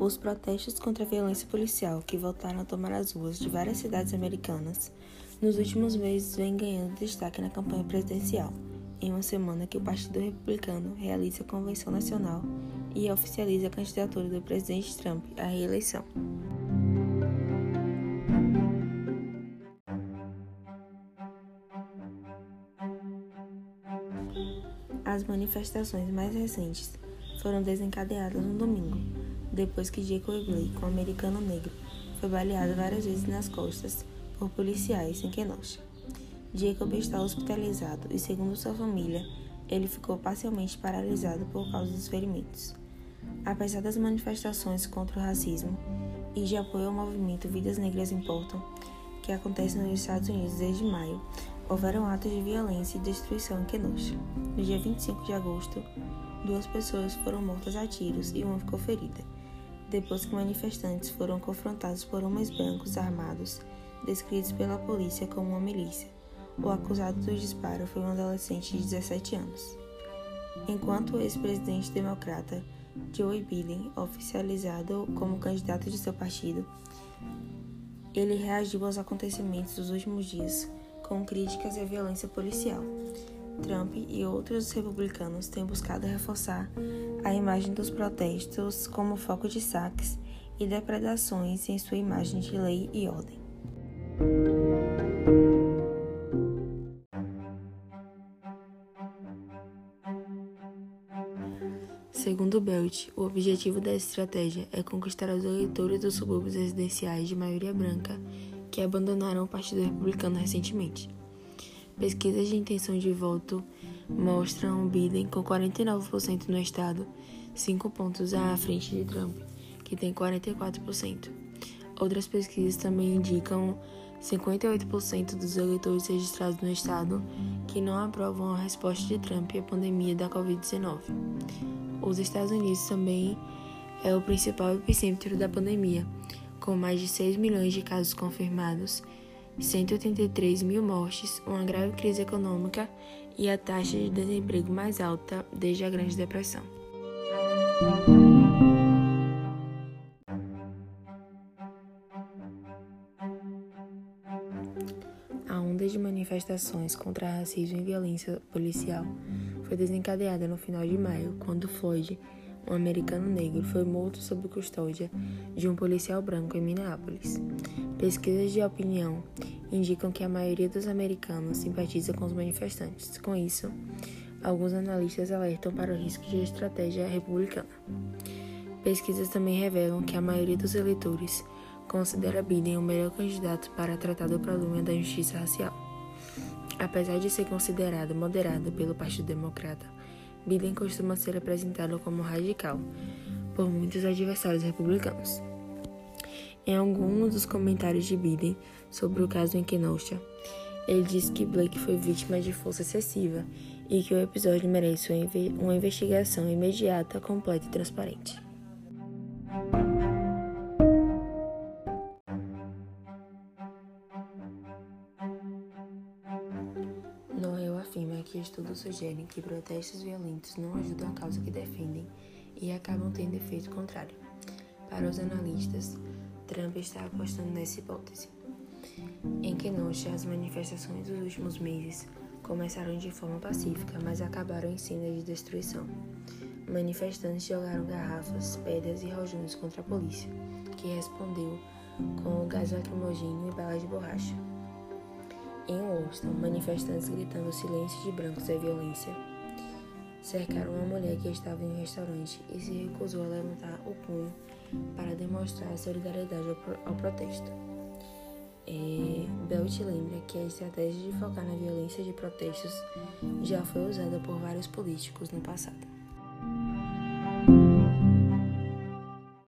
Os protestos contra a violência policial que voltaram a tomar as ruas de várias cidades americanas nos últimos meses vêm ganhando destaque na campanha presidencial, em uma semana que o Partido Republicano realiza a Convenção Nacional e oficializa a candidatura do presidente Trump à reeleição. As manifestações mais recentes foram desencadeadas no domingo, depois que Jacob Blake, um americano negro, foi baleado várias vezes nas costas por policiais em Kenosha. Jacob está hospitalizado e, segundo sua família, ele ficou parcialmente paralisado por causa dos ferimentos. Apesar das manifestações contra o racismo e de apoio ao movimento Vidas Negras Importam, que acontece nos Estados Unidos desde maio, houveram atos de violência e destruição em Kenosha. No dia 25 de agosto, duas pessoas foram mortas a tiros e uma ficou ferida depois que manifestantes foram confrontados por homens brancos armados, descritos pela polícia como uma milícia. O acusado do disparo foi um adolescente de 17 anos. Enquanto o ex-presidente democrata Joe Biden, oficializado como candidato de seu partido, ele reagiu aos acontecimentos dos últimos dias com críticas à violência policial. Trump e outros republicanos têm buscado reforçar a imagem dos protestos como foco de saques e depredações em sua imagem de lei e ordem. Segundo Belt, o objetivo dessa estratégia é conquistar os eleitores dos subúrbios residenciais de maioria branca que abandonaram o Partido Republicano recentemente. Pesquisas de intenção de voto mostram Biden com 49% no estado, 5 pontos à frente de Trump, que tem 44%. Outras pesquisas também indicam 58% dos eleitores registrados no estado que não aprovam a resposta de Trump à pandemia da Covid-19. Os Estados Unidos também é o principal epicentro da pandemia, com mais de 6 milhões de casos confirmados 183 mil mortes, uma grave crise econômica e a taxa de desemprego mais alta desde a Grande Depressão. A onda de manifestações contra racismo e violência policial foi desencadeada no final de maio, quando Floyd, um americano negro, foi morto sob custódia de um policial branco em Minneapolis. Pesquisas de opinião indicam que a maioria dos americanos simpatiza com os manifestantes. Com isso, alguns analistas alertam para o risco de estratégia republicana. Pesquisas também revelam que a maioria dos eleitores considera Biden o melhor candidato para tratar do problema da injustiça racial. Apesar de ser considerado moderado pelo Partido Democrata, Biden costuma ser apresentado como radical por muitos adversários republicanos. Em alguns dos comentários de Biden sobre o caso em Kenosha, ele disse que Blake foi vítima de força excessiva e que o episódio merece uma investigação imediata, completa e transparente. Estudos sugerem que protestos violentos não ajudam a causa que defendem e acabam tendo efeito contrário. Para os analistas, Trump está apostando nessa hipótese. Em Kenosha, as manifestações dos últimos meses começaram de forma pacífica, mas acabaram em cenas de destruição. Manifestantes jogaram garrafas, pedras e rojões contra a polícia, que respondeu com gás lacrimogêneo e balas de borracha. Em Washington, manifestantes gritando silêncio de brancos é violência cercaram uma mulher que estava em um restaurante e se recusou a levantar o punho para demonstrar solidariedade ao, pro ao protesto. É, Belt lembra que a estratégia de focar na violência de protestos já foi usada por vários políticos no passado.